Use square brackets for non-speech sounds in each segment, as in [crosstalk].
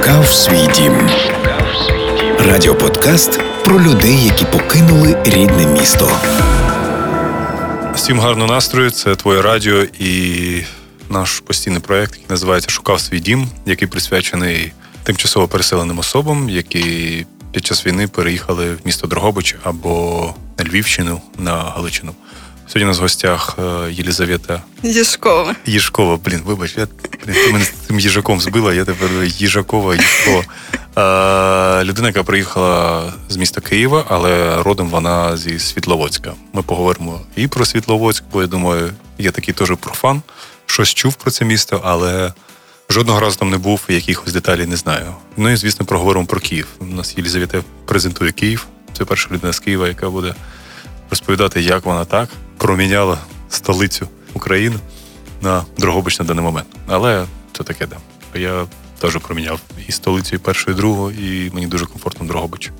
Шукав свій дім. Радіоподкаст про людей, які покинули рідне місто. Всім гарного настрою. Це твоє радіо і наш постійний проект, який називається Шукав свій дім, який присвячений тимчасово переселеним особам, які під час війни переїхали в місто Дрогобич або на Львівщину на Галичину. Сьогодні у нас в гостях е, Єлізавета Їжкова. Їжкова, блін, вибач, я блін, ти мене з цим їжаком збила, я тепер Їжакова, Їжкова. Е, людина, яка приїхала з міста Києва, але родом вона зі Світловодська. Ми поговоримо і про Світловодськ, бо я думаю, я такий теж профан, щось чув про це місто, але жодного разу там не був, якихось деталей не знаю. Ну і звісно, проговоримо про Київ. У нас Єлізавета презентує Київ. Це перша людина з Києва, яка буде розповідати, як вона так проміняла столицю України на Дрогобич на даний момент. Але це таке, да. Я теж проміняв і столицю, і першу, і другу, і мені дуже комфортно Дрогобич.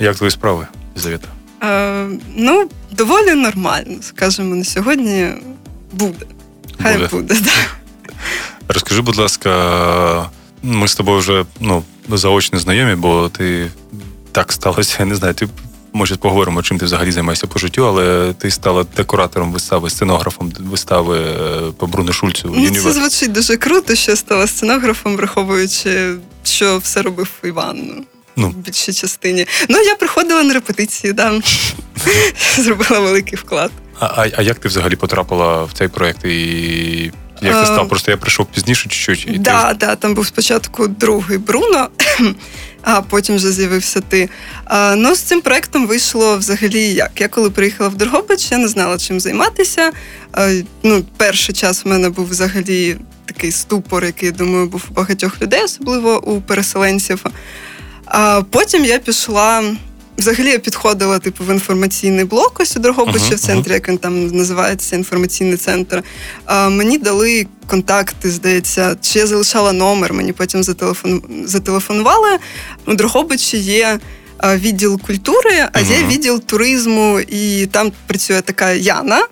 Як твої справи, Єлизавета? Е, ну, доволі нормально, скажімо, на сьогодні буде. Хай буде. буде да. Розкажи, будь ласка, ми з тобою вже ну, заочно знайомі, бо ти так сталося, я не знаю, ти може поговоримо, чим ти взагалі займаєшся по життю, але ти стала декоратором вистави, сценографом вистави е, по Бруно Шульцю. Ну, Це звучить дуже круто, що стала сценографом, враховуючи, що все робив Іван. Ну. В більшій частині. Ну, я приходила на репетиції, да. [laughs] зробила великий вклад. А, а а, як ти взагалі потрапила в цей проєкт? І як ти став? Просто я прийшов пізніше чуть-чуть. Так, да, ти... да, там був спочатку другий Бруно, а потім вже з'явився ти. А, Ну, з цим проектом вийшло взагалі як. Я коли приїхала в Дрогобич, я не знала, чим займатися. А, ну, Перший час в мене був взагалі такий ступор, який, думаю, був у багатьох людей, особливо у переселенців. А потім я пішла. Взагалі я підходила типу в інформаційний блок ось у Дрогобичі uh-huh, в центрі, uh-huh. як він там називається інформаційний центр. А, Мені дали контакти, здається, чи я залишала номер. Мені потім зателефон... зателефонували. У Дрогобичі є. Відділ культури, а uh-huh. є відділ туризму, і там працює така Яна.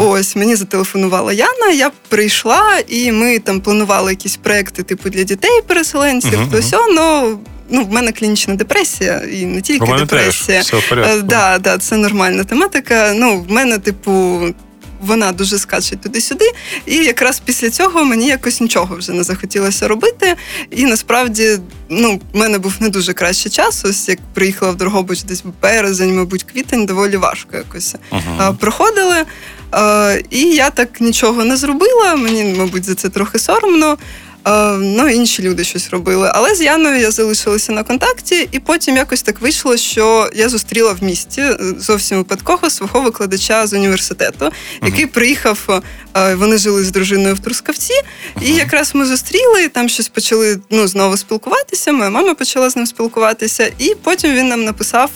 Ось мені зателефонувала Яна. Я прийшла, і ми там планували якісь проекти, типу для дітей, переселенців. Uh-huh. То все, ну ну, в мене клінічна депресія, і не тільки у мене депресія. Теж. Все в порядку. Да, да, це нормальна тематика. Ну, в мене, типу. Вона дуже скаче туди-сюди, і якраз після цього мені якось нічого вже не захотілося робити. І насправді, ну, в мене був не дуже кращий час. Ось як приїхала в Дрогобич десь березень, мабуть, квітень, доволі важко якось uh-huh. проходили. І я так нічого не зробила. Мені, мабуть, за це трохи соромно. Е, ну, інші люди щось робили. Але з Яною я залишилася на контакті, і потім якось так вийшло, що я зустріла в місті е, зовсім випадково свого викладача з університету, який uh-huh. приїхав. Е, вони жили з дружиною в Трускавці, uh-huh. і якраз ми зустріли там щось почали ну, знову спілкуватися. Моя мама почала з ним спілкуватися, і потім він нам написав,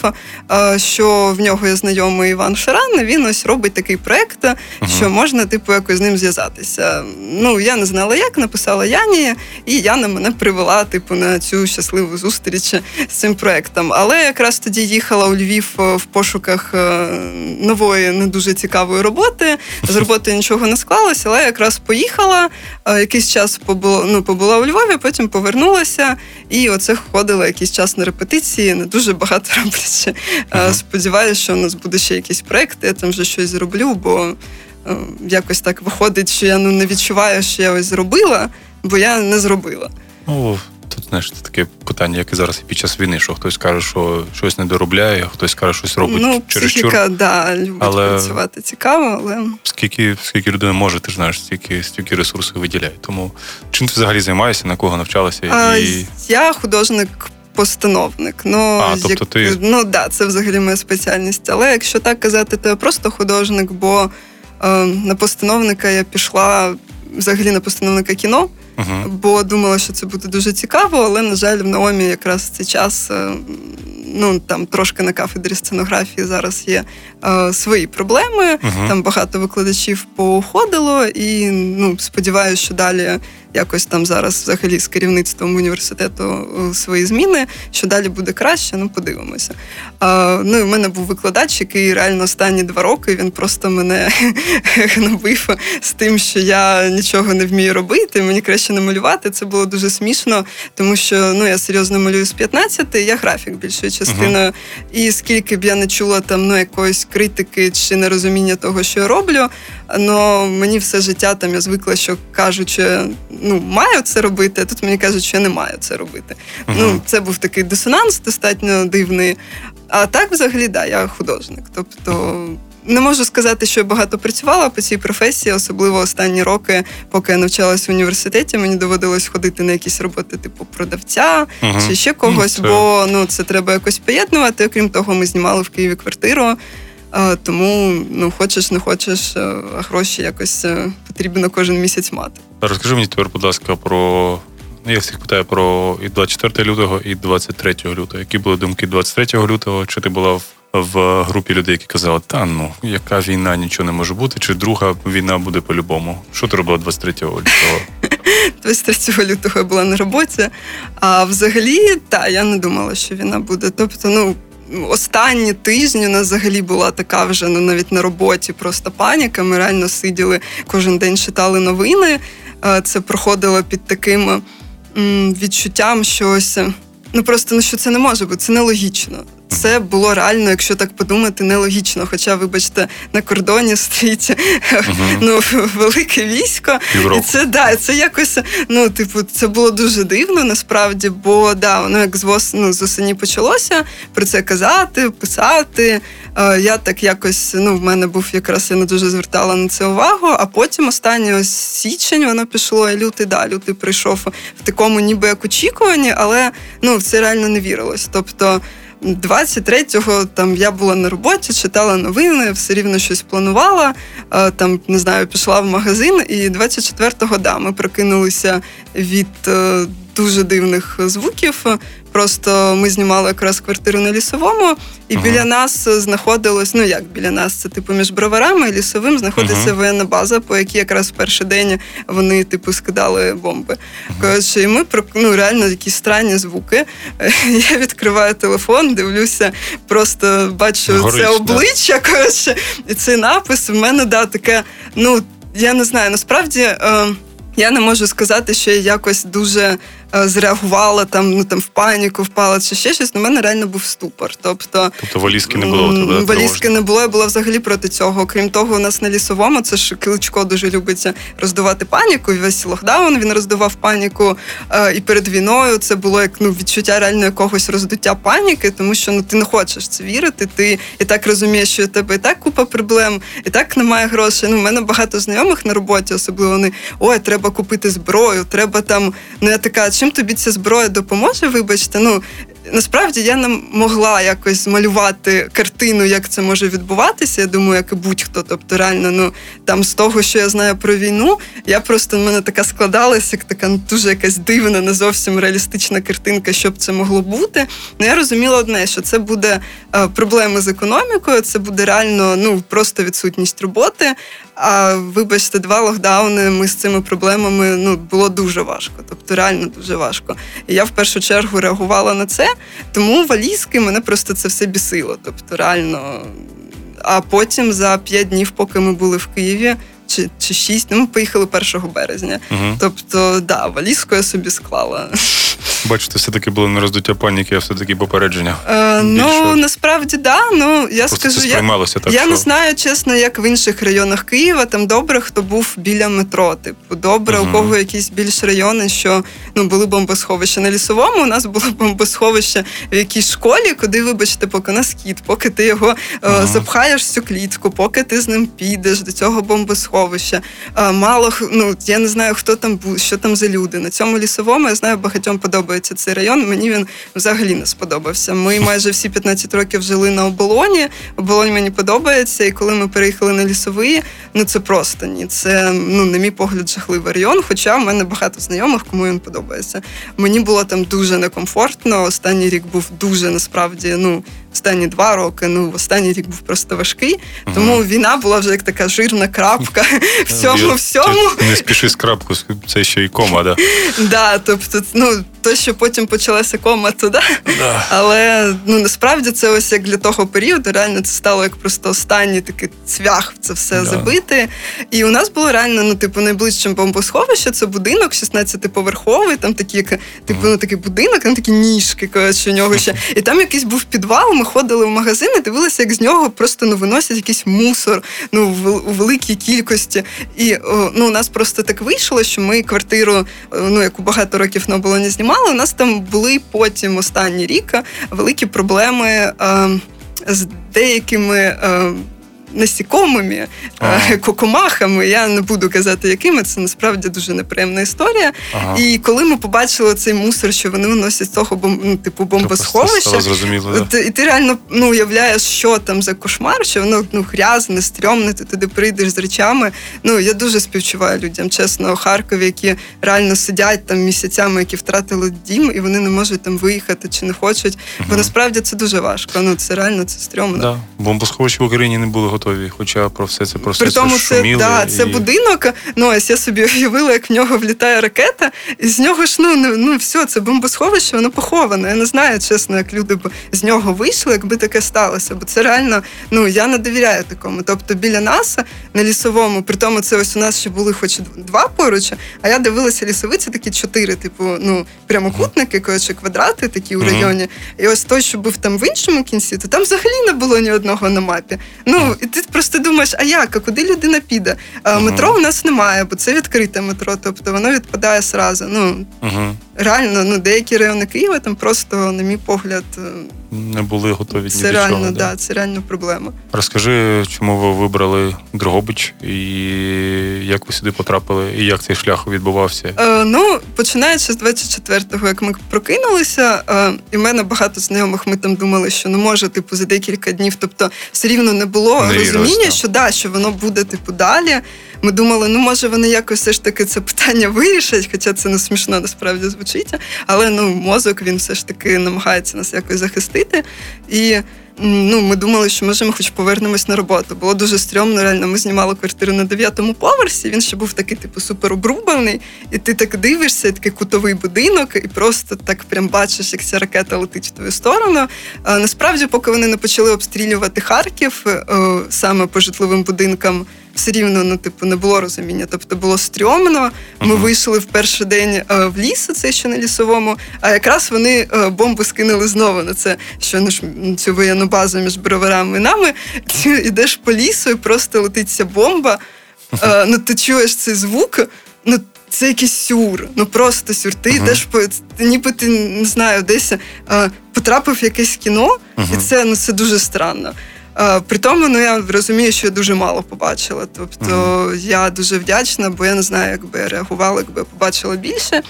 що в нього є знайомий Іван Шаран. Він ось робить такий проект, uh-huh. що можна типу якось з ним зв'язатися. Ну я не знала, як написала Яні компанії, і Яна мене привела, типу, на цю щасливу зустріч з цим проектом. Але якраз тоді їхала у Львів е, в пошуках е, нової, не дуже цікавої роботи. З роботи нічого не склалося, але якраз поїхала. Е, якийсь час побула, ну, побула у Львові, потім повернулася, і оце ходила якийсь час на репетиції, не дуже багато [laughs] роблячи. Сподіваюся, що у нас буде ще якийсь проект, я там вже щось зроблю, бо якось так виходить, що я ну не відчуваю, що я ось зробила бо я не зробила. Ну, Тут знаєш, це таке питання, як і зараз і під час війни, що хтось каже, що щось не доробляє, а хтось каже, що щось робить ну, через психіка, да, любить але... працювати цікаво, але скільки скільки людина може, ти ж знаєш, стільки стільки ресурсів виділяє. Тому чим ти взагалі займаєшся, на кого навчалася? А, і... Я художник. Постановник, ну а, тобто як, ти... ну да, це взагалі моя спеціальність. Але якщо так казати, то я просто художник, бо е, на постановника я пішла взагалі на постановника кіно uh-huh. бо думала, що це буде дуже цікаво, але, на жаль, в Наомі якраз цей час. Е, ну там трошки на кафедрі сценографії зараз є е, свої проблеми. Uh-huh. Там багато викладачів поуходило, і ну сподіваюся, що далі якось там зараз взагалі з керівництвом університету е, свої зміни. Що далі буде краще, ну подивимося. А, Ну і в мене був викладач, який реально останні два роки він просто мене [laughs] гнобив з тим, що я нічого не вмію робити. Мені краще не малювати. Це було дуже смішно, тому що ну я серйозно малюю з 15, я графік більшою частиною. Uh-huh. І скільки б я не чула там ну якоїсь критики чи нерозуміння того, що я роблю. але мені все життя там я звикла, що кажуть, що ну маю це робити, а тут мені кажуть, що я не маю це робити. Uh-huh. Ну, це був такий дисонанс, достатньо дивний. А так, взагалі, да, я художник. Тобто. Не можу сказати, що я багато працювала по цій професії, особливо останні роки, поки я навчалася в університеті. Мені доводилось ходити на якісь роботи, типу продавця угу. чи ще когось, це... бо ну це треба якось поєднувати. Окрім того, ми знімали в Києві квартиру. Тому ну хочеш, не хочеш, а гроші якось е, потрібно кожен місяць мати. Розкажи мені тепер, будь ласка, про я всіх питаю про і 24 лютого, і 23 лютого. Які були думки 23 лютого? Чи ти була в? В групі людей, які казали, та ну яка війна, нічого не може бути, чи друга війна буде по-любому. Що ти робила 23 лютого? [laughs] 23 лютого я була на роботі. А взагалі, та я не думала, що війна буде. Тобто, ну останні тижні у нас взагалі була така вже ну навіть на роботі просто паніка. Ми реально сиділи кожен день читали новини. Це проходило під таким відчуттям, що ось ну просто ну що це не може бути, це нелогічно це було реально, якщо так подумати, нелогічно. Хоча, вибачте, на кордоні [laughs] стоїть ну, велике військо, і це да, це якось ну, типу, це було дуже дивно насправді, бо да, воно як з вос, ну, з осені почалося про це казати, писати. Я так якось ну, в мене був якраз я не дуже звертала на це увагу. А потім останній ось січень воно пішло, і лютий да, лютий прийшов в такому, ніби як очікуванні, але ну в це реально не вірилось. Тобто. 23-го там я була на роботі, читала новини, все рівно щось планувала. Там не знаю, пішла в магазин, і 24-го да, ми прокинулися від е, дуже дивних звуків. Просто ми знімали якраз квартиру на лісовому, і uh-huh. біля нас знаходилось, ну як біля нас, це типу між броварами і лісовим знаходиться uh-huh. воєнна база, по якій якраз в перший день вони типу скидали бомби. Uh-huh. Коротше, і ми ну, реально якісь странні звуки. [laughs] Я відкриваю телефон, дивлюся, просто бачу Горич, це обличчя. Коротше, і цей напис в мене да таке. Ну я не знаю, насправді. Е, я не можу сказати, що я якось дуже зреагувала там, ну там в паніку, впала чи ще щось. У мене реально був ступор. Тобто, тобто валізки не було тебе? Валізки не було, я була взагалі проти цього. Крім того, у нас на лісовому це ж Киличко дуже любиться роздувати паніку. І весь локдаун він роздував паніку. Е, і перед війною це було як ну відчуття реально якогось роздуття паніки, тому що ну ти не хочеш це вірити. Ти і так розумієш, що у тебе і так купа проблем, і так немає грошей. Ну, у мене багато знайомих на роботі, особливо вони ой, треба купити зброю, треба там. Ну я така чим тобі ця зброя допоможе, вибачте, ну насправді я не могла якось змалювати картину, як це може відбуватися. Я думаю, як і будь-хто. Тобто, реально, ну там з того, що я знаю про війну, я просто в мене така складалася, як така ну, дуже якась дивна, не зовсім реалістична картинка, що б це могло бути. Ну я розуміла одне, що це буде е, проблеми з економікою, це буде реально ну просто відсутність роботи. А вибачте, два локдауни. Ми з цими проблемами ну було дуже важко, тобто реально дуже важко. І я в першу чергу реагувала на це, тому валізки мене просто це все бісило. Тобто, реально. А потім за п'ять днів, поки ми були в Києві, чи чи шість, ну ми поїхали 1 березня. Угу. Тобто, да, валізку я собі склала. Бачите, все-таки було не роздуття паніки, а все-таки попередження. Е, Ну насправді да. Ну я Просто скажу, я, так. Я що... не знаю, чесно, як в інших районах Києва. Там добре, хто був біля метро. Типу, добре, угу. у кого якісь більш райони, що ну були бомбосховища на лісовому. У нас було [laughs] бомбосховище в якійсь школі, куди, вибачте, поки на скіт, поки ти його угу. е, запхаєш в цю клітку, поки ти з ним підеш до цього бомбосховища. Е, мало ну я не знаю, хто там був, що там за люди. На цьому лісовому я знаю, багатьом подобається подобається цей район. Мені він взагалі не сподобався. Ми майже всі 15 років жили на оболоні. Оболонь мені подобається, і коли ми переїхали на лісовий, ну це просто ні. Це ну, на мій погляд, жахливий район. Хоча в мене багато знайомих, кому він подобається. Мені було там дуже некомфортно. Останній рік був дуже насправді ну останні два роки. Ну, останній рік був просто важкий. Тому угу. війна була вже як така жирна крапка в [laughs] цьому [laughs] всьому. Не спіши з крапку, це ще й кома, да? [laughs] Да, тобто, ну то, що потім почалася кома, то да. Але ну насправді це ось як для того періоду, реально це стало як просто останній такий цвях в це все забити. І у нас було реально, ну, типу, найближчим бомбосховище, це будинок 16-поверховий, там такі, як типу, ну такий будинок, там такі ніжки, коротше, у нього ще. І там якийсь був підвал. Ми ходили в магазин і дивилися, як з нього просто ну виносять якийсь мусор ну у великій кількості. І ну у нас просто так вийшло, що ми квартиру, ну яку багато років не було не знімали. У нас там були потім останні рік великі проблеми е, з деякими. Е, насікомими, ага. кокомахами. Я не буду казати, якими це насправді дуже неприємна історія. Ага. І коли ми побачили цей мусор, що вони виносять з того бом... ну, типу бомбосховища, зрозуміло, і ти реально ну, уявляєш, що там за кошмар, що воно ну, грязне, стрьомне, ти туди прийдеш з речами. Ну я дуже співчуваю людям, чесно, у Харкові, які реально сидять там місяцями, які втратили дім, і вони не можуть там виїхати чи не хочуть. Угу. Бо насправді це дуже важко. Ну це реально це стрьомно. Да. Бомбосховища в Україні не були готові, хоча про все це просто При тому, це шуміли да, це будинок. Ну ось я собі [laughs] уявила, як в нього влітає ракета, і з нього ж ну ну все, це бомбосховище, воно поховане. Я не знаю, чесно, як люди б з нього вийшли, якби таке сталося. Бо це реально, ну я не довіряю такому. Тобто біля нас на лісовому, при тому, це ось у нас ще були хоч два поруч, а я дивилася лісовиці, такі чотири, типу, ну прямокутники, коротше, квадрати такі у районі. І ось той, що був там в іншому кінці, то там взагалі не було ні одного на мапі. Ну і ти просто думаєш, а як? А куди людина піде? А, uh-huh. Метро у нас немає, бо це відкрите метро, тобто воно відпадає сразу. Ну uh-huh. реально, ну деякі райони Києва там просто, на мій погляд, е, не були готові це ні реально, до чого. Да, це реально проблема. Розкажи, чому ви вибрали Дрогобич і як ви сюди потрапили, і як цей шлях відбувався? Е, Ну, починаючи з 24-го, як ми прокинулися, е, і в мене багато знайомих. Ми там думали, що не може, типу, за декілька днів. Тобто, все рівно не було не розуміння, що да, що воно буде типу далі. Ми думали, ну може вони якось все ж таки це питання вирішать, хоча це не смішно насправді звучить. Але ну мозок він все ж таки намагається нас якось захистити. І ну, ми думали, що може ми хоч повернемось на роботу. Було дуже стрьомно, реально. Ми знімали квартиру на дев'ятому поверсі. Він ще був такий, типу, супер обрубаний, і ти так дивишся, такий кутовий будинок, і просто так прям бачиш, як ця ракета летить в твою сторону. А, Насправді, поки вони не почали обстрілювати Харків е, саме по житловим будинкам все рівно ну, типу, не було розуміння. Тобто було стрьомно. Ми uh-huh. вийшли в перший день е, в ліс, це ще на лісовому. А якраз вони е, бомбу скинули знову на це, що на цю воєнну базу між броварами і нами. [laughs] Ти йдеш по лісу, і просто летиться бомба. Uh-huh. [laughs] Ну ти чуєш цей звук. Ну це якийсь сюр, ну просто сюр. Ти йдеш по ніби ти не знаю, десь а, потрапив в якесь кіно, uh-huh. і це ну це дуже странно. При тому, ну я розумію, що я дуже мало побачила. Тобто mm-hmm. я дуже вдячна, бо я не знаю, як би я реагувала, якби я побачила більше.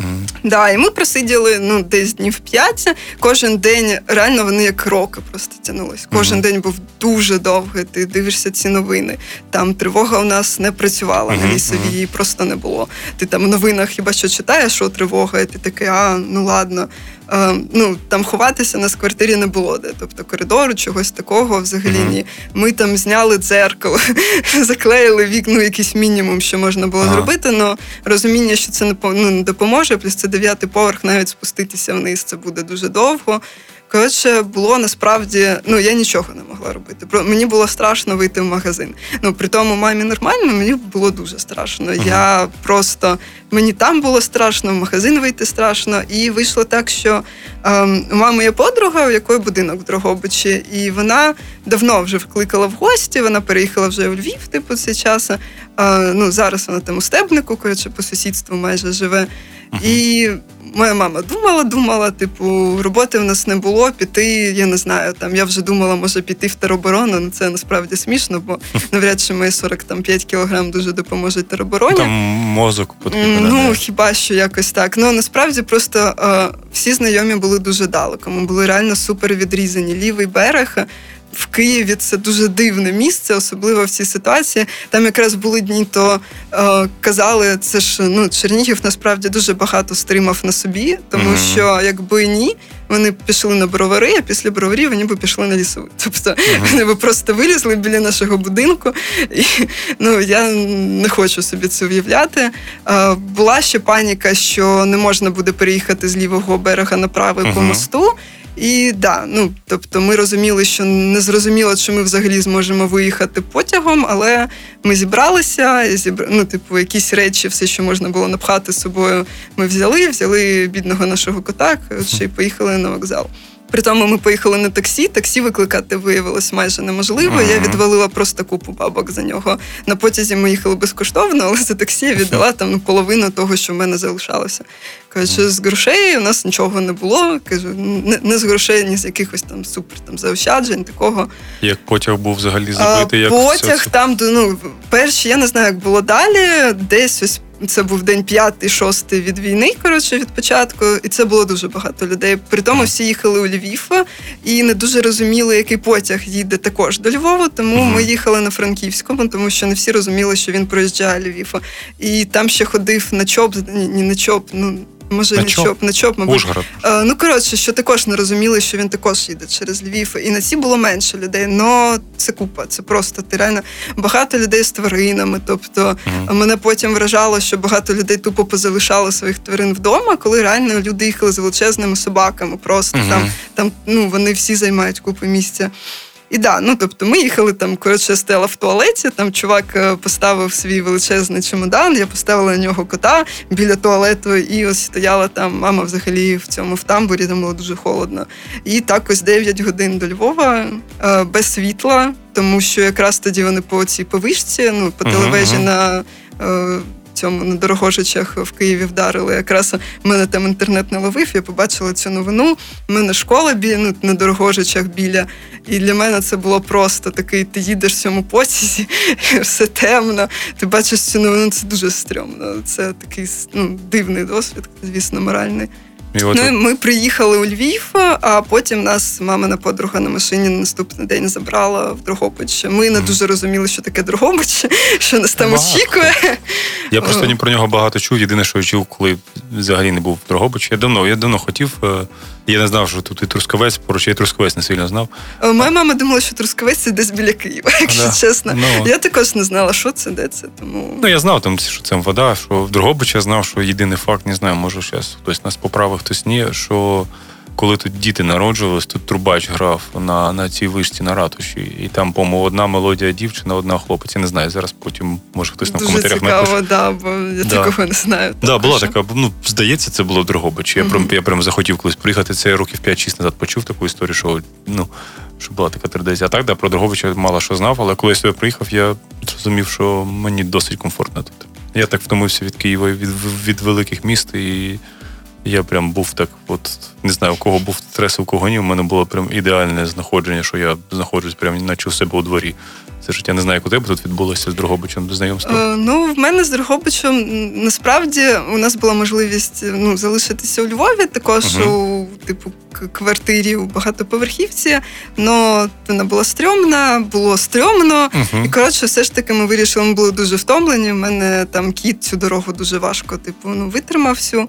Mm-hmm. Да, І ми просиділи ну, десь днів п'ять. Кожен день реально вони як роки просто тянулись. Кожен mm-hmm. день був дуже довгий. Ти дивишся ці новини. Там тривога у нас не працювала на лісовій, її просто не було. Ти там в новинах хіба що читаєш, що тривога, і ти такий, а ну ладно. Е, ну там ховатися нас в квартирі не було де. Тобто коридору, чогось такого взагалі mm-hmm. ні. Ми там зняли дзеркало, [laughs] заклеїли вікно, якийсь мінімум, що можна було ага. зробити. але розуміння, що це не ну, не допоможе. Плюс це дев'ятий поверх, навіть спуститися вниз. Це буде дуже довго. Коротше, було насправді, ну я нічого не могла робити. мені було страшно вийти в магазин. Ну при тому мамі нормально, мені було дуже страшно. Uh-huh. Я просто мені там було страшно, в магазин вийти страшно. І вийшло так, що ем, у мами є подруга, у якої будинок в Дрогобичі, і вона давно вже вкликала в гості. Вона переїхала вже у Львів, типу цей час. Е, ну зараз вона там у стебнику, коротше, по сусідству майже живе. І моя мама думала, думала, типу, роботи в нас не було, піти, я не знаю. Там я вже думала, може піти в тероборону. але ну, Це насправді смішно, бо [laughs] навряд чи мої 45 кілограм дуже допоможуть теробороні. Там мозок потрібен. Ну хіба що якось так. Ну насправді просто е, всі знайомі були дуже далеко. Ми були реально супер відрізані. Лівий берег в Києві це дуже дивне місце, особливо в цій ситуації. Там якраз були дні, то е, казали, це ж ну Чернігів насправді дуже багато стримав на собі, тому mm-hmm. що якби ні, вони пішли на бровари, а після броварів вони б пішли на лісову. [laughs] Тобто uh-huh. вони б просто вилізли біля нашого будинку. І ну я не хочу собі це уявляти. Е, була ще паніка, що не можна буде переїхати з лівого берега на правий uh-huh. по мосту. І да, ну тобто, ми розуміли, що не зрозуміло, чи ми взагалі зможемо виїхати потягом, але ми зібралися, зібр... ну, типу, якісь речі, все, що можна було напхати з собою, ми взяли, взяли бідного нашого кота, ще й поїхали на вокзал. При тому ми поїхали на таксі. Таксі викликати виявилось майже неможливо. Uh-huh. Я відвалила просто купу бабок за нього. На потязі ми їхали безкоштовно, але за таксі я віддала там ну, половину того, що в мене залишалося. Кажу, з грошей у нас нічого не було. Кажу, не, не з грошей, ні з якихось там супер там заощаджень, такого. Як потяг був взагалі забитий? як Потяг це... там, ну, перші, я не знаю, як було далі. Десь ось це був день п'ятий, шостий від війни. Коротше, від початку, і це було дуже багато людей. При тому всі їхали у Львів і не дуже розуміли, який потяг їде також до Львова. Тому ми їхали на Франківському, тому що не всі розуміли, що він проїжджає Львів. І там ще ходив на ЧОП, ні, ні на ЧОП, ну може на ЧОП, на ЧОП, мабуть. Ужгород. Е, ну коротше, що також не розуміли, що він також їде через Львів. І на ці було менше людей. Но це купа. Це просто ти реально багато людей з тваринами. Тобто mm-hmm. мене потім вражало, що багато людей тупо позалишали своїх тварин вдома, коли реально люди їхали з величезними собаками. Просто mm-hmm. там, там ну вони всі займають купу місця. І да, ну тобто ми їхали там, коротше, стояла в туалеті. Там чувак е, поставив свій величезний чемодан, я поставила на нього кота біля туалету, і ось стояла там мама взагалі в цьому в тамбурі, там було дуже холодно. І так ось 9 годин до Львова е, без світла, тому що якраз тоді вони по цій повишці, ну по телевежі uh-huh. на. Цьому на Дорогожичах в Києві вдарили. Якраз мене там інтернет не ловив, я побачила цю новину. У мене школа біля ну, на Дорогожичах біля. І для мене це було просто такий: ти їдеш в цьому потязі, [laughs] все темно. Ти бачиш цю новину, це дуже стрьомно. Це такий ну, дивний досвід, звісно, моральний. І от... Ну, Ми приїхали у Львів, а потім нас мамина подруга на машині на наступний день забрала в Дрогобич. Ми не дуже розуміли, що таке Дрогобич, [laughs] що нас там багато. очікує. Я просто не про нього багато чув. Єдине, що я чув, коли взагалі не був в Дрогобичі. Я давно я давно хотів. Я не знав, що тут і Трускавець, поруч я і Трускавець не сильно знав. Е, моя мама думала, що Трускавець це десь біля Києва, [laughs] якщо да. чесно. No. Ну. Я також не знала, що це, де це. Тому ну я знав там, що це вода. Що в Дрогобичі я знав, що єдиний факт, не знаю, може зараз хтось нас поправив, хтось ні. Що коли тут діти народжувались, тут Трубач грав на на цій вишці на ратуші. І там, по-моєму, одна мелодія дівчина, одна хлопець. Я не знаю. Зараз потім може хтось на Дуже коментарях цікаво, напише. Да, бо я да. такого не знаю. Да, була така, ну здається, це було в Дрогобичі. Я mm-hmm. прям я прям захотів колись приїхати. Це років 5-6 назад почув таку історію, що ну. Що була така традиція. А так, да, про Дроговича мало що знав, але коли я сюди приїхав, я зрозумів, що мені досить комфортно тут. Я так втомився від Києва від від великих міст і я прям був так, от не знаю, у кого був стрес, у кого ні. У мене було прям ідеальне знаходження, що я знаходжусь прямо наче у себе у дворі. Це життя не знаю, як у тебе тут відбулося з Дрогобичем знайомство? Е, ну, в мене з Дрогобичем насправді у нас була можливість ну, залишитися у Львові, також uh-huh. у типу квартирі у багатоповерхівці. але вона була стрьомна, було стрьомно. Uh-huh. І коротше, все ж таки ми вирішили, ми були дуже втомлені. У мене там кіт цю дорогу дуже важко, типу, ну, витримав всю.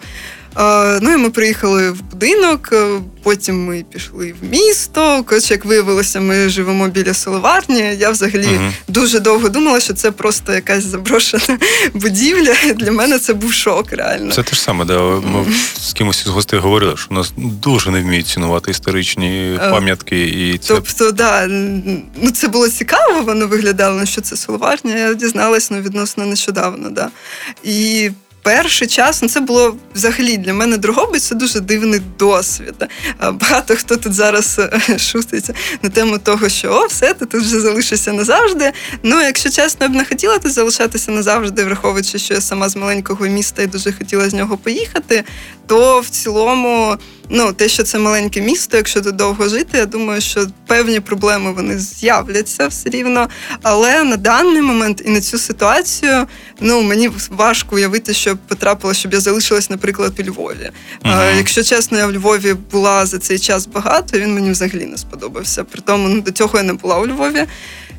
Ну і ми приїхали в будинок, е, потім ми пішли в місто. Коротше, як виявилося, ми живемо біля Соловарні. Я взагалі uh дуже довго думала, що це просто якась заброшена [laughs] будівля. Для мене це був шок, реально. Це те ж саме, де ми з кимось із гостей говорили, що нас дуже не вміють цінувати історичні е, пам'ятки. І це... Тобто, да, ну це було цікаво, воно виглядало, що це Соловарня. Я дізналась ну, відносно нещодавно. Да. І перший час ну, це було взагалі для мене Дрогобич це дуже дивний досвід. Багато хто тут зараз [laughs] шуститься на тему того, що о, все, ти тут вже залишишся назавжди. Ну, якщо чесно, я б не хотіла тут залишатися назавжди, враховуючи, що я сама з маленького міста і дуже хотіла з нього поїхати, то в цілому ну, те, що це маленьке місто, якщо тут довго жити, я думаю, що певні проблеми вони з'являться все рівно. Але на даний момент і на цю ситуацію ну мені важко уявити, що щоб потрапила, щоб я залишилась, наприклад, у Львові. Е, Якщо чесно, я в Львові була за цей час багато, він мені взагалі не сподобався. При тому ну, до цього я не була у Львові.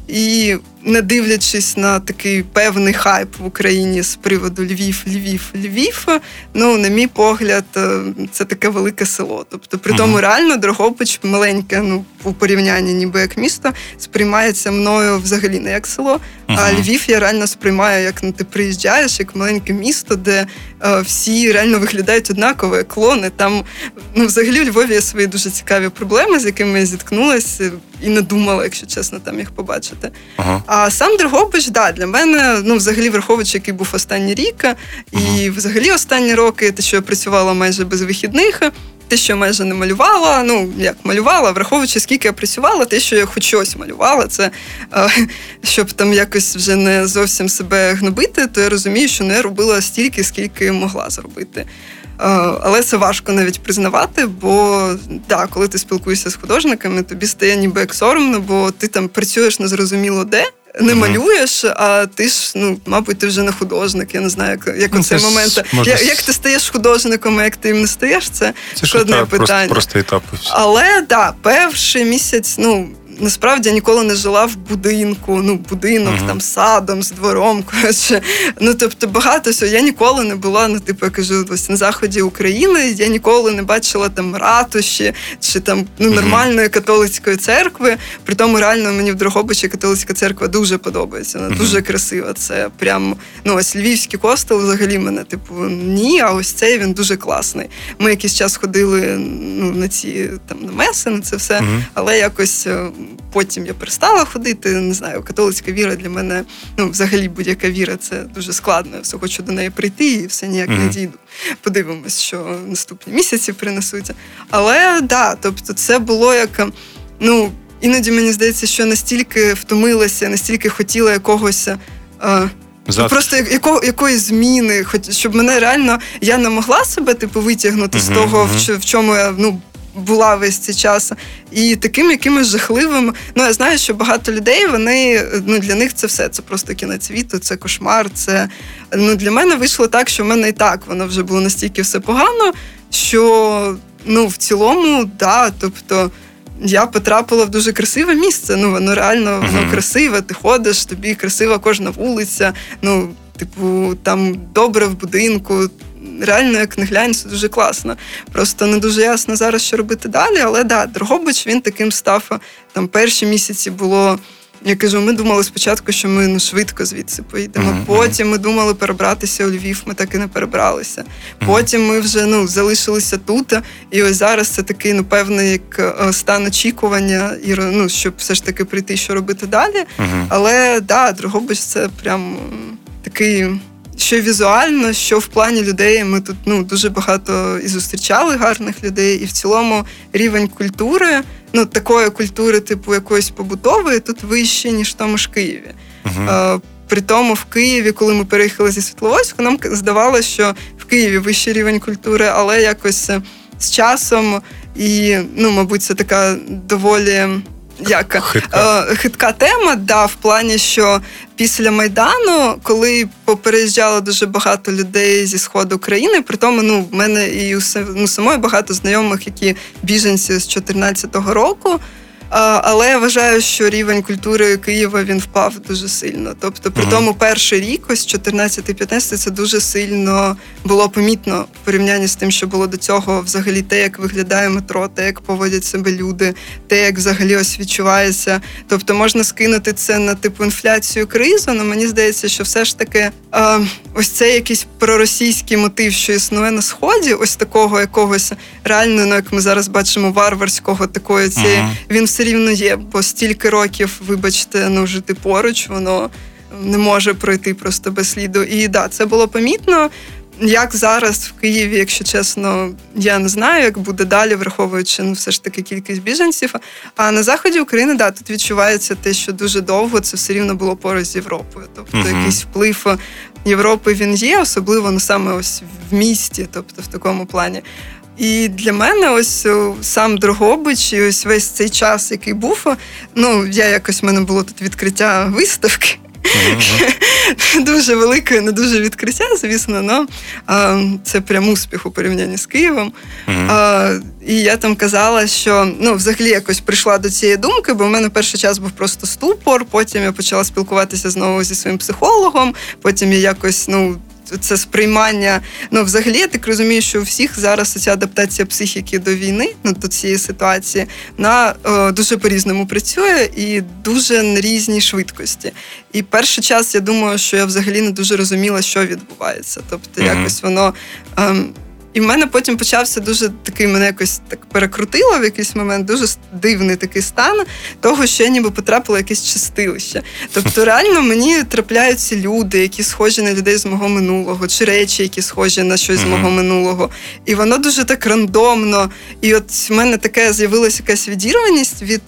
І не дивлячись на такий певний хайп в Україні з приводу Львів, Львів, Львів, ну, на мій погляд, е, це таке велике село. Тобто, при тому реально Дрогобич маленьке, ну у порівнянні ніби як місто, сприймається мною взагалі не як село. А Львів я реально сприймаю, як ну, ти приїжджаєш, як маленьке місто, де е, всі реально виглядають однаково, як клони. Там ну, взагалі у Львові є свої дуже цікаві проблеми, з якими я зіткнулася і не думала, якщо чесно, там їх побачити. Ага. А сам Дрогобич, да, для мене, ну, взагалі, враховуючи, який був останній рік, і взагалі останні роки, те, що я працювала майже без вихідних. Те, що я майже не малювала, ну як малювала, враховуючи, скільки я працювала, те, що я хоч щось малювала, це е, щоб там якось вже не зовсім себе гнобити, то я розумію, що не робила стільки, скільки могла зробити. Е, але це важко навіть признавати, бо да, коли ти спілкуєшся з художниками, тобі стає ніби як соромно, бо ти там працюєш незрозуміло де. Не малюєш, а ти ж, ну, мабуть, ти вже не художник. Я не знаю, як, як Ну, оцей це момент. можна Як, Як ти стаєш художником, а як ти їм не стаєш, це Це складне етап, просто, питання. просто етап. Але да, перший місяць, ну насправді я ніколи не жила в будинку. Ну, будинок Мгм. там з садом, з двором. [laughs] Коротше. Ну тобто багато всього. Я ніколи не була, ну, типу, я кажу, ось на заході України. Я ніколи не бачила там ратуші чи там ну, нормальної католицької церкви. При тому реально мені в Дрогобичі католицька церква дуже подобається. Вона Мгм. дуже красива. Це прям ну ось львівський костел взагалі мене, типу, ні, а ось цей він дуже класний. Ми якийсь час ходили ну, на ці там на меси, на це все. Мгм. Але якось е, потім я перестала ходити. Не знаю, католицька віра для мене, ну взагалі будь-яка віра, це дуже складно. Я все хочу до неї прийти і все ніяк не дійду. Подивимось, що наступні місяці принесуть. Але да, тобто, це було як ну. Іноді мені здається, що настільки втомилася, настільки хотіла якогось. е, Завтра. Просто як- яко, якоїсь зміни, хоч щоб мене реально я не могла себе типу витягнути з Мгм, того, в, в чому я ну. Була весь цей час, і таким якимось жахливим. Ну я знаю, що багато людей вони ну для них це все. Це просто кінець світу, це кошмар. Це ну для мене вийшло так, що в мене і так воно вже було настільки все погано, що ну в цілому, да, тобто. Я потрапила в дуже красиве місце. Ну воно реально воно Мгм. красиве. Ти ходиш, тобі красива кожна вулиця. Ну, типу, там добре в будинку. Реально, як не глянь, це дуже класно. Просто не дуже ясно зараз, що робити далі. Але да, Дрогобич він таким став. Там перші місяці було. Я кажу, ми думали спочатку, що ми ну швидко звідси поїдемо. Мгм, Потім ми думали перебратися у Львів. Ми так і не перебралися. Потім ми вже ну залишилися тут. І ось зараз це такий ну певний як стан очікування, і ну, щоб все ж таки прийти, що робити далі. Мгм. Але да, Дрогобич це прям такий. Що візуально, що в плані людей ми тут ну дуже багато і зустрічали гарних людей, і в цілому рівень культури, ну такої культури, типу якоїсь побутової, тут вищий, ніж в тому ж Києві. Е, При тому в Києві, коли ми переїхали зі Світловодську, нам здавалося, що в Києві вищий рівень культури, але якось з часом і, ну, мабуть, це така доволі як Хитка. е, хитка тема, да, в плані, що після Майдану, коли попереїжджало дуже багато людей зі сходу країни, при тому ну, в мене і у ну, самої багато знайомих, які біженці з 2014 року. Але я вважаю, що рівень культури Києва він впав дуже сильно. Тобто, при тому перший рік, ось 14-15, це дуже сильно було помітно в порівнянні з тим, що було до цього, взагалі те, як виглядає метро, те, як поводять себе люди, те, як взагалі ось відчувається. Тобто можна скинути це на типу інфляцію кризу, але мені здається, що все ж таки ось цей якийсь проросійський мотив, що існує на сході, ось такого якогось реально, ну як ми зараз бачимо, варварського такої цієї, він все рівно є, бо стільки років, вибачте, ну жити поруч, воно не може пройти просто без сліду. І да, це було помітно. Як зараз в Києві, якщо чесно, я не знаю, як буде далі, враховуючи ну, все ж таки кількість біженців. А на заході України да, тут відчувається те, що дуже довго це все рівно було поруч з Європою. Тобто Мгм. якийсь вплив Європи він є, особливо ну саме ось в місті, тобто в такому плані. І для мене ось сам Дрогобич, і ось весь цей час, який був, ну я якось в мене було тут відкриття виставки. [laughs] дуже велике, не дуже відкриття, звісно, але це прям успіх у порівнянні з Києвом. І я там казала, що ну, взагалі якось прийшла до цієї думки, бо в мене перший час був просто ступор. Потім я почала спілкуватися знову зі своїм психологом. Потім я якось ну це сприймання. Ну, взагалі, я так розумію, що у всіх зараз ця адаптація психіки до війни, ну до цієї ситуації, на е, дуже по-різному працює і дуже на різній швидкості. І перший час я думаю, що я взагалі не дуже розуміла, що відбувається. Тобто, mm-hmm. якось воно. Е, і в мене потім почався дуже такий, мене якось так перекрутило в якийсь момент, дуже дивний такий стан того, що я ніби потрапила в якесь чистилище. Тобто, [laughs] реально мені трапляються люди, які схожі на людей з мого минулого, чи речі, які схожі на щось з мого минулого. І воно дуже так рандомно. І от в мене таке з'явилася якась відірваність від.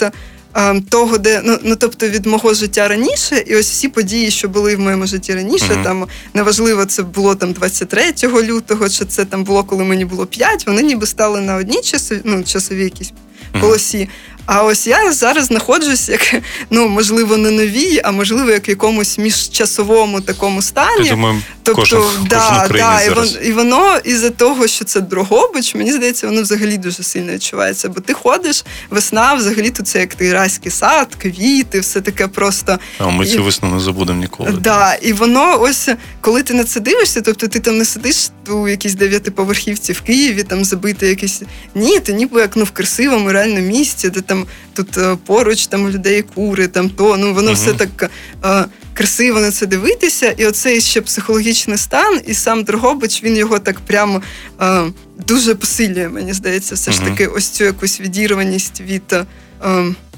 Того, де ну ну тобто від мого життя раніше, і ось всі події, що були в моєму житті раніше, uh-huh. там неважливо, це було там 23 лютого, чи це там було, коли мені було 5, Вони ніби стали на одній часові, ну, часові якісь полосі. А ось я зараз знаходжусь, як ну можливо, не новій, а можливо, як в якомусь міжчасовому такому стані. Я думаю, тобто, кожен, да, кожен да, і воно, і воно із-за того, що це Дрогобич, мені здається, воно взагалі дуже сильно відчувається. Бо ти ходиш, весна, взагалі тут це як ти райський сад, квіти, все таке просто. А ми і, цю весну не забудемо ніколи. Да, І воно ось коли ти на це дивишся, тобто ти там не сидиш у якійсь дев'ятиповерхівці в Києві, там забити якісь. Ні, ти ніби як ну в красивому реальному місці, де там там тут е, поруч там у людей кури, там то ну воно uh все так е, красиво на це дивитися. І оцей ще психологічний стан, і сам Дрогобич він його так прямо е, дуже посилює. Мені здається, все uh ж таки, ось цю якусь відірваність від. Е,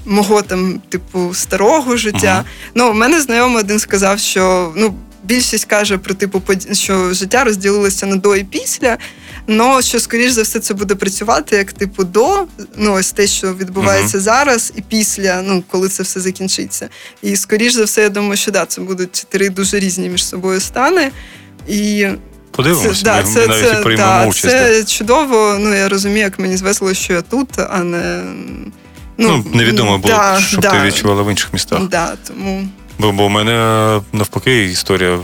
Мого там, типу, старого життя. Uh-huh. Ну, у мене знайомий один сказав, що ну, більшість каже про типу, що життя розділилося на до і після. Ну що, скоріш за все, це буде працювати як типу до, ну ось те, що відбувається uh-huh. зараз, і після, ну коли це все закінчиться. І скоріш за все, я думаю, що да, це будуть три дуже різні між собою стани. І Подивимося, да, це, навіть це, приймемо да, участь. Це чудово. Ну я розумію, як мені звесело, що я тут, а не. Ну, ну невідомо було, да, щоб да, ти відчувала в інших містах. Да, тому... Бо, бо у мене навпаки історія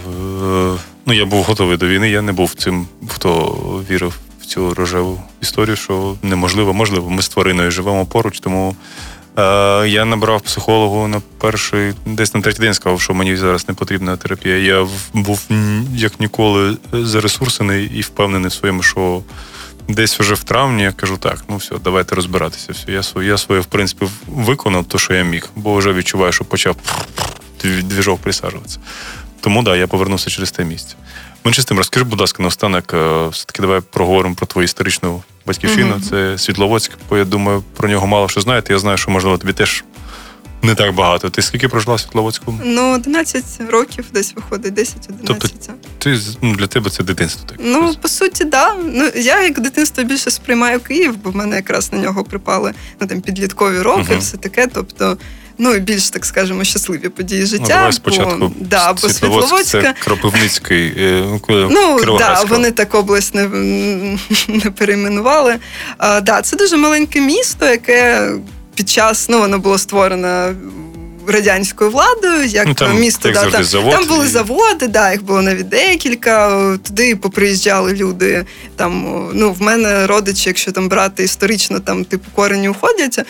Ну, я був готовий до війни, я не був цим, хто вірив в цю рожеву історію, що неможливо, можливо, ми з твариною живемо поруч, тому е, я набрав психологу на перший, десь на третій день сказав, що мені зараз не потрібна терапія. Я був як ніколи заресурсений і впевнений в своєму, що. Десь вже в травні я кажу, так, ну все, давайте розбиратися. Все, Я своє, я своє, в принципі, виконав те, що я міг, бо вже відчуваю, що почав двіжок присаджуватися. Тому да, я повернувся через те місце. Менше з тим, розкажи, будь ласка, наостанок, е, все-таки давай проговоримо про твою історичну батьківщину. Mm-hmm. Це Світловодськ, бо я думаю, про нього мало що знаєте. Я знаю, що можливо тобі теж. Не так багато. Ти скільки прожила в Світловодську? Ну, 11 років десь виходить, 10-11. Тобто ти, ну, для тебе це дитинство так? Ну, по суті, да. Ну, Я як дитинство більше сприймаю Київ, бо в мене якраз на нього припали ну, там, підліткові роки, uh-huh. все таке. Тобто ну більш так скажемо щасливі події життя. Ну, давай спочатку бо, да, або Світловодська. Кропивницький. Е, ну да, вони так область не не перейменували. А, да, Це дуже маленьке місто, яке під час ну воно було створено радянською владою, як ну, там, місто як да, там, завод, там були і... заводи, да, їх було навіть декілька. Туди поприїжджали люди. Там ну в мене родичі, якщо там брати історично, там типу корені уходять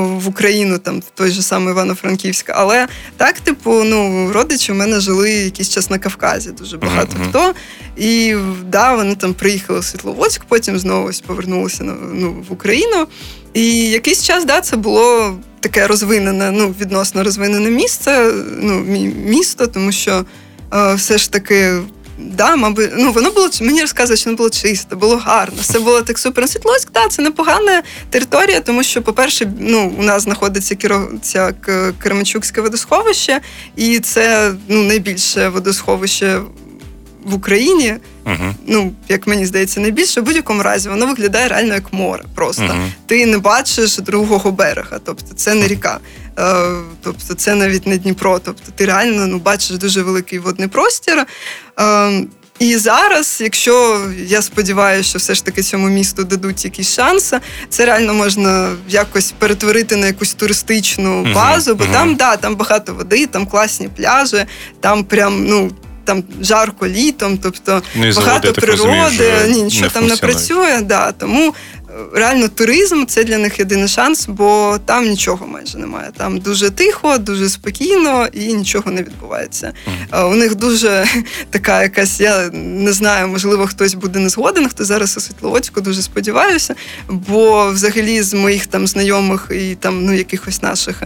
в Україну, там в той же самий Івано-Франківськ. Але так, типу, ну родичі в мене жили якийсь час на Кавказі, дуже багато mm-hmm. хто. І да, вони там приїхали в Світловодськ, потім знову повернулися ну, в Україну. І якийсь час да, це було таке розвинене, ну, відносно розвинене місце, ну, місто, тому що е, все ж таки. Да, мабуть, ну воно було мені розказують, що воно було чисто, було гарно, все було так супер. Світлоськ, да, це непогана територія, тому що, по-перше, ну у нас знаходиться ця Кременчукське водосховище, і це ну найбільше водосховище в Україні, uh-huh. ну як мені здається, найбільше в будь-якому разі воно виглядає реально як море. Просто uh-huh. ти не бачиш другого берега, тобто це не ріка, е, тобто це навіть не Дніпро. Тобто ти реально ну, бачиш дуже великий водний простір. Е, І зараз, якщо я сподіваюся, що все ж таки цьому місту дадуть якісь шанси, це реально можна якось перетворити на якусь туристичну базу, бо мгм. там да, там багато води, там класні пляжі, там прям ну. Там жарко літом, тобто Ну, і заводи, багато розумію, природи, ні, нічого не там не працює. Да, тому реально туризм це для них єдиний шанс, бо там нічого майже немає. Там дуже тихо, дуже спокійно і нічого не відбувається. Е, У них дуже [laughs] така якась, я не знаю, можливо, хтось буде не згоден, хто зараз у Світловодську, дуже сподіваюся. Бо взагалі з моїх там знайомих і там ну якихось наших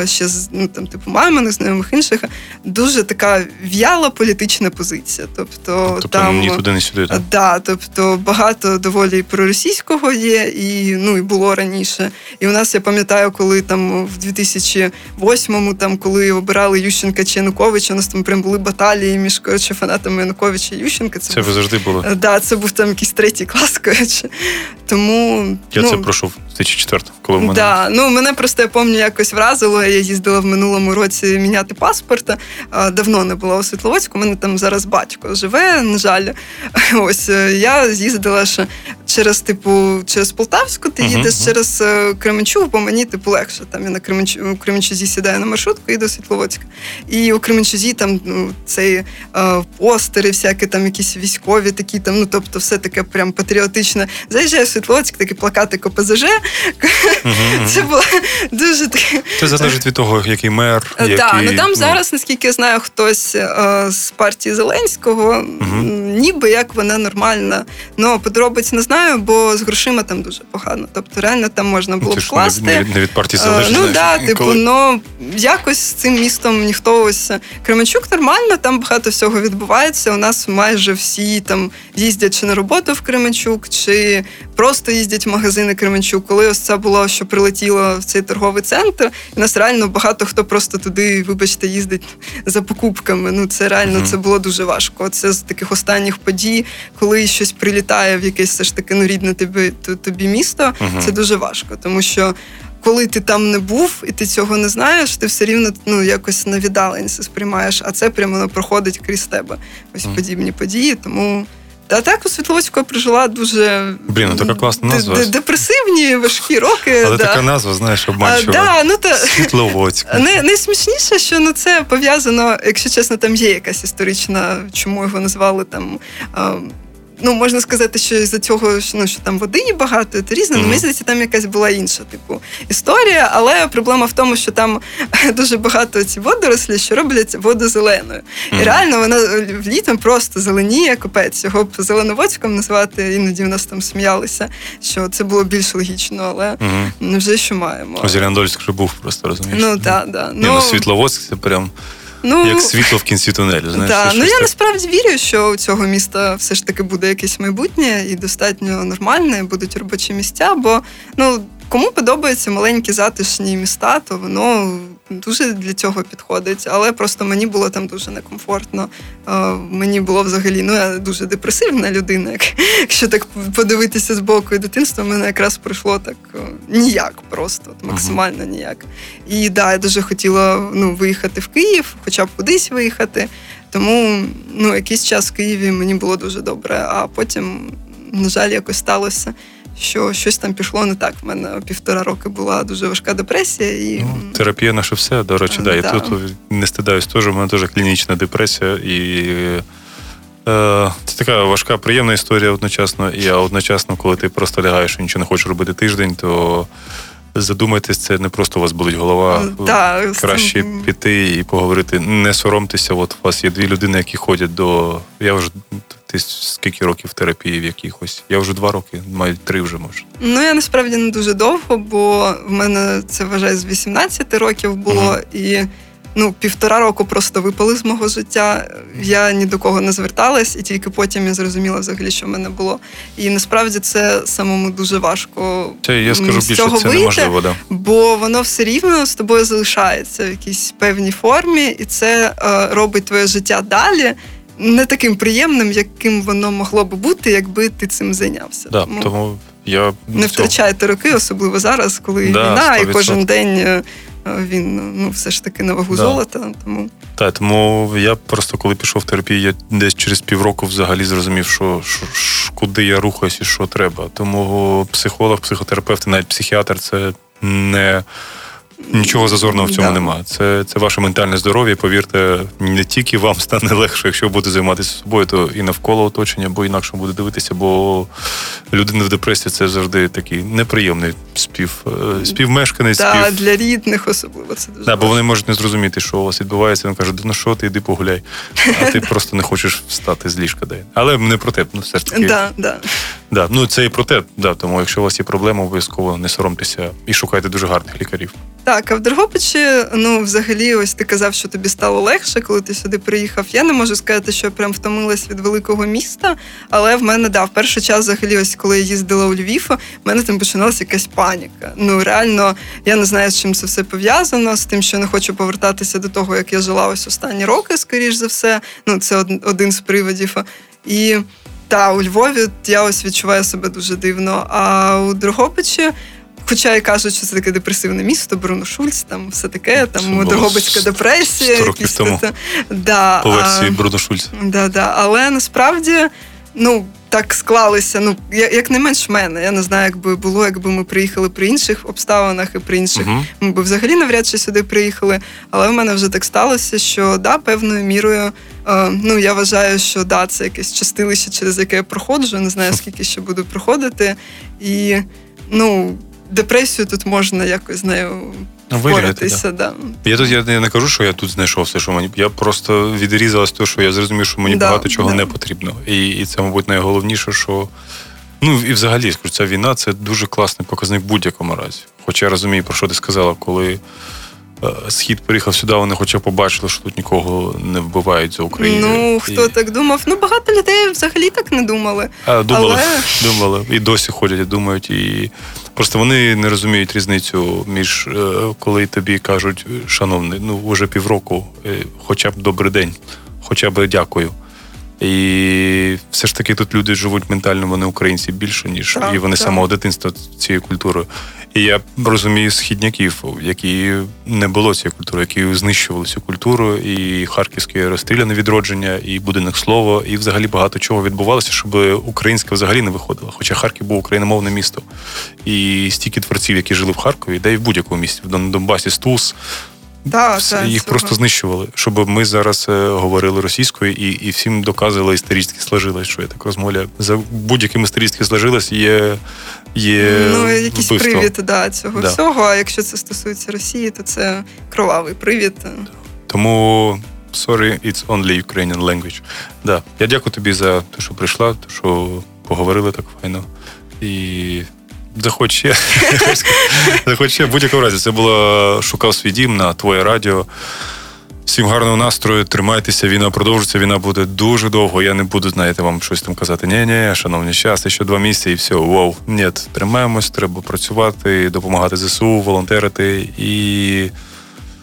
е, ще з ну там типу маминих знайомих інших, дуже така в'яла політична позиція. Тобто, Тобто там ні туди, ні сюди. Так? Да, тобто багато доволі проросійського є, і ну і було раніше. І у нас я пам'ятаю, коли там в 2008-му, там коли обирали Ющенка чи Януковича, у нас там прям були баталії між коротше, фанатами Януковича і Ющенка. Це був, завжди було. Да, це був там якийсь третій клас, коротше. Тому Я ну, це пройшов в 2004 коли в мене. Да, ну мене просто я пам'ятаю, якось вразило. Я їздила в минулому році міняти паспорт. а, Давно не була у Світловодську. У мене там зараз батько живе, на жаль. [laughs] Ось е, я з'їздила ще через, типу, через Полтавську, ти Мгм, їдеш через е, Кременчуг, бо мені типу легше. Там я на Кременчу, Кременчузі сідаю на маршрутку і до Світловодська. І у Кременчузі там ну, цей е, постери, всякі там якісь військові такі, там, ну тобто, все таке прям патріотичне. Заїжджаю в Світловодськ, такі плакати КПЗЖ. Мгм. Це було дуже таке. Це залежить від того, який мер. Так, який, ну там зараз, наскільки я знаю, хтось е, з партії Зеленського, м, ніби як вона нормальна. Ну, подробиць не знаю, бо з грошима там дуже погано. Тобто, реально там можна було вкласти. не, від, не від партії Е, залежить. Ну да, типу, коли- ну якось з цим містом ніхто ось Кременчук нормально, там багато всього відбувається. У нас майже всі там їздять чи на роботу в Кременчук, чи просто їздять в магазини Кременчук. Коли ось це було, що прилетіло в цей торговий центр, у нас реально багато хто просто туди, вибачте, їздить за покупками. Ну це реально Мгм. це було дуже важко. Це з таких останніх подій, коли щось прилітає в якесь все ж таки ну, рідне тобі, тобі місто. угу. Це дуже важко, тому що коли ти там не був і ти цього не знаєш, ти все рівно ну якось на віддаленці сприймаєш, а це прямо воно проходить крізь тебе. Ось mm. подібні події. Тому та так у Світловську я прожила дуже Блін, ну така класна назва. депресивні, важкі роки. Але да. така назва, знаєш, А, обманчива. да, ну, та, Світловодськ. не, найсмішніше, що ну, це пов'язано, якщо чесно, там є якась історична, чому його назвали там. Ну, можна сказати, що із-за цього, що, ну, що там води багато, це різне. Мгм. Mm-hmm. Мені здається, там якась була інша, типу, історія, але проблема в тому, що там [laughs] дуже багато ці водорослі, що роблять воду зеленою. І реально вона літом просто зеленіє, капець. Його б зеленоводськом назвати, іноді в нас там сміялися, що це було більш логічно, але ну, вже що маємо. Ось Зеляндольськ вже був просто, розумієш? Ну, так, да. Ні, ну, Світловодськ це прям ну, як світло в кінці тунелю. Знаєш, це ну я так. насправді вірю, що у цього міста все ж таки буде якесь майбутнє і достатньо нормальне, будуть робочі місця. Бо ну кому подобаються маленькі затишні міста, то воно дуже для цього підходить. Але просто мені було там дуже некомфортно. Е, Мені було взагалі, ну я дуже депресивна людина. Якщо так подивитися з боку, і дитинство в мене якраз пройшло так е, ніяк, просто максимально ніяк. І да, я дуже хотіла ну, виїхати в Київ, хоча б кудись виїхати. Тому ну, якийсь час в Києві мені було дуже добре, а потім, на жаль, якось сталося, що щось там пішло не так. У мене півтора роки була дуже важка депресія. І... Ну, терапія наше все, до речі, да. І Да. тут не стидаюсь теж, у мене теж клінічна депресія. І е, це така важка, приємна історія одночасно. І а одночасно, коли ти просто лягаєш і нічого не хочеш робити тиждень, то задумайтесь, це не просто у вас болить голова. Да, Краще цим- піти і поговорити. Не соромтеся. От у вас є дві людини, які ходять до. Я вже ти скільки років терапії в якихось? Я вже два роки, маю три вже може. Ну, я насправді не дуже довго, бо в мене це вважаю з 18 років було, Мгм. і ну, півтора року просто випали з мого життя. Я ні до кого не зверталась, і тільки потім я зрозуміла взагалі, що в мене було. І насправді це самому дуже важко. Це я скажу з більше, цього це вийти. неможливо. Да. Бо воно все рівно з тобою залишається в якійсь певній формі, і це е, робить твоє життя далі не таким приємним, яким воно могло би бути, якби ти цим зайнявся. Да, Тому тому я не втрачайте роки, особливо зараз, коли Да, війна, і 100%. кожен день е, він ну все ж таки на вагу Да. золота. Тому Так, тому я просто коли пішов в терапію, я десь через півроку взагалі зрозумів, що, що, що куди я рухаюсь і що треба. Тому психолог, психотерапевт, і навіть психіатр це не. Нічого зазорного в цьому Да. немає. Це, це ваше ментальне здоров'я. Повірте, не тільки вам стане легше, якщо будете займатися собою, то і навколо оточення, бо інакше буде дивитися, бо людина в депресії це завжди такий неприємний спів, е, співмешканець, та спів, для рідних особливо це дуже Да, бо вони можуть не зрозуміти, що у вас відбувається. Він каже, ну що ти, йди погуляй. А ти [laughs] просто не хочеш встати з ліжка. Дай. Але не про те, ну все ж таки. Да, да. Да, ну це і про те, да, тому якщо у вас є проблема, обов'язково не соромтеся і шукайте дуже гарних лікарів. Так, а в Дрогобичі, ну, взагалі, ось ти казав, що тобі стало легше, коли ти сюди приїхав. Я не можу сказати, що я прям втомилась від великого міста, але в мене да, в перший час, взагалі, ось коли я їздила у Львів, в мене там починалася якась паніка. Ну реально, я не знаю, з чим це все пов'язано, з тим, що не хочу повертатися до того, як я жила ось останні роки, скоріш за все. Ну, це один з приводів. І та у Львові я ось відчуваю себе дуже дивно. А у Дрогобичі. Хоча і кажуть, що це таке депресивне місто, Бруно Шульц, там все таке, Це там було Дрогобицька депресія. якісь тому. Та, Да, По версії а, Бруно Шульц. да, да. Але насправді, ну. Так склалися, ну як не менш в мене. Я не знаю, як би було, якби ми приїхали при інших обставинах і при інших Угу. ми б взагалі навряд чи сюди приїхали. Але в мене вже так сталося, що да, певною мірою. Е, ну я вважаю, що да, це якесь частилище, через яке я проходжу. Не знаю, [laughs] скільки ще буду проходити. І ну, депресію тут можна якось з нею впоратися. Да. Я тут я не кажу, що я тут знайшов все, що мені. Я просто відрізала з того, що я зрозумів, що мені Да, багато чого да. не потрібно. І, і це, мабуть, найголовніше, що. Ну і взагалі, скажу, ця війна це дуже класний показник в будь-якому разі. Хоча я розумію, про що ти сказала, коли е, схід приїхав сюди, вони хоча б побачили, що тут нікого не вбивають за Україну. Ну, хто І- так думав? Ну, багато людей взагалі так не думали. А, думали, Але- [laughs] думали. І досі ходять і думають. І просто вони не розуміють різницю між е, коли тобі кажуть, шановний, ну вже півроку, е, хоча б добрий день, хоча б дякую. І все ж таки тут люди живуть ментально, вони українці більше, ніж Так, і вони так. самого дитинства цією культурою. І я розумію східняків, які не було цієї культури, які знищували цю культуру, і харківське розстріляне відродження, і будинок слова, і взагалі багато чого відбувалося, щоб українська взагалі не виходила. Хоча Харків був україномовне місто. І стільки творців, які жили в Харкові, де і в будь-якому місті, в Донбасі, Стус, Да, та, їх цього. просто знищували, щоб ми зараз е, говорили російською і, і всім доказували історично сложилось, що я так розмовляю. За будь-яким історично сложилось є, є Ну, якийсь вбивство. привід да, цього Да. всього. А якщо це стосується Росії, то це кровавий привід. Тому sorry, it's only Ukrainian language. Да. Я дякую тобі за те, що прийшла, те, що поговорили так файно. І ще. [laughs] ще в будь-якому разі. Це було шукав свій дім на твоє радіо. Всім гарного настрою, тримайтеся, війна продовжиться, війна буде дуже довго. Я не буду, знаєте, вам щось там казати. Ні, ні, шановні, щас, ще два місяці і все, вау. Ні, тримаємось, треба працювати, допомагати ЗСУ, волонтерити і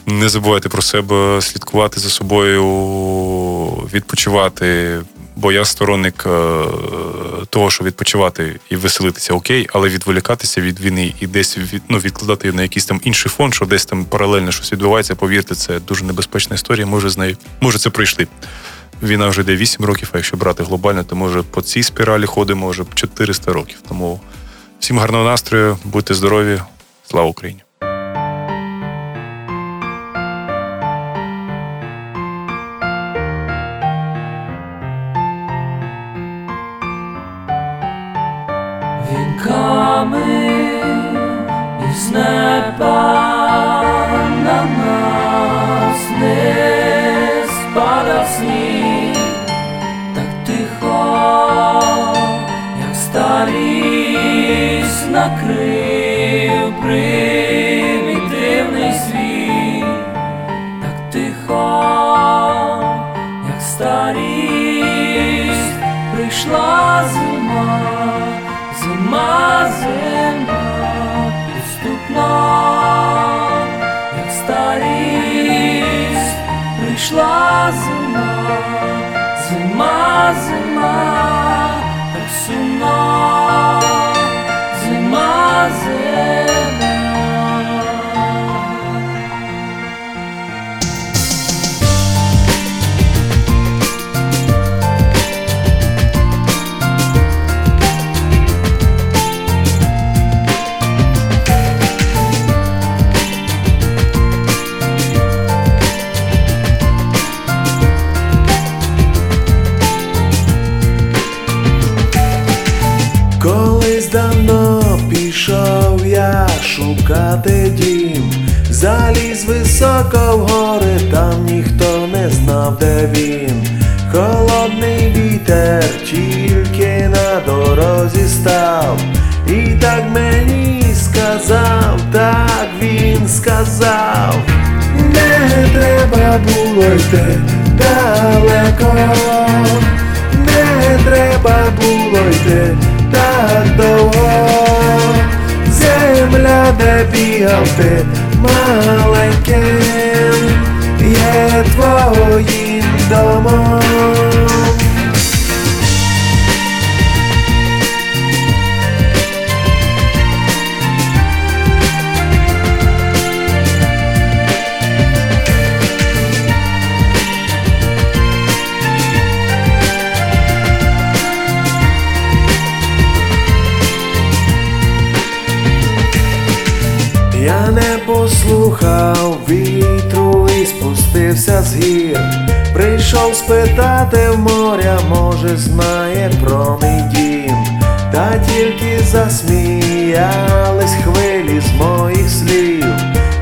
не забувайте про себе, слідкувати за собою, відпочивати. Бо я сторонник е, того, що відпочивати і веселитися окей, але відволікатися від війни і десь від, ну, відкладати її на якийсь там інший фон, що десь там паралельно щось відбувається. Повірте, це дуже небезпечна історія. Ми вже з нею, ми вже це пройшли. Війна вже йде 8 років, а якщо брати глобально, то може по цій спіралі ходимо вже 400 років. Тому всім гарного настрою, будьте здорові, слава Україні! Із неба на нас не спадав сніг, так тихо, як старість накрив примітивний світ, так тихо, як старість прийшла зима, зима, так сумно, зима, заліз високо в гори, там ніхто не знав, де він. Холодний вітер тільки на дорозі став, і так мені сказав, так він сказав, не треба було йти далеко, не треба було йти так довго, земля, де бігав ти маленьким, є твоїм домом. Спитати в моря, може, знає про мій дім. Та тільки засміялись хвилі з моїх слів,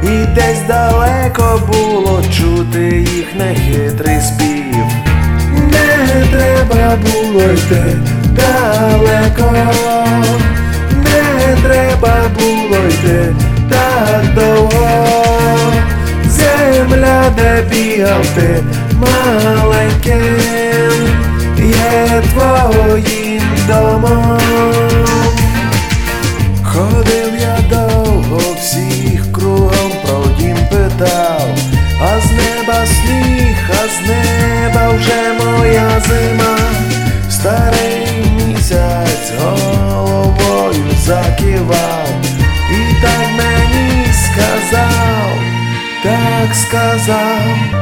і десь далеко було чути їх нехитрий спів. Не треба було йти далеко, не треба було йти так довго, земля, де бігав ти маленьким, є твоїм домом. Ходив я довго, всіх кругом про дім питав, а з неба сніг, а з неба вже моя зима, старий місяць головою закивав, і так мені сказав, так сказав.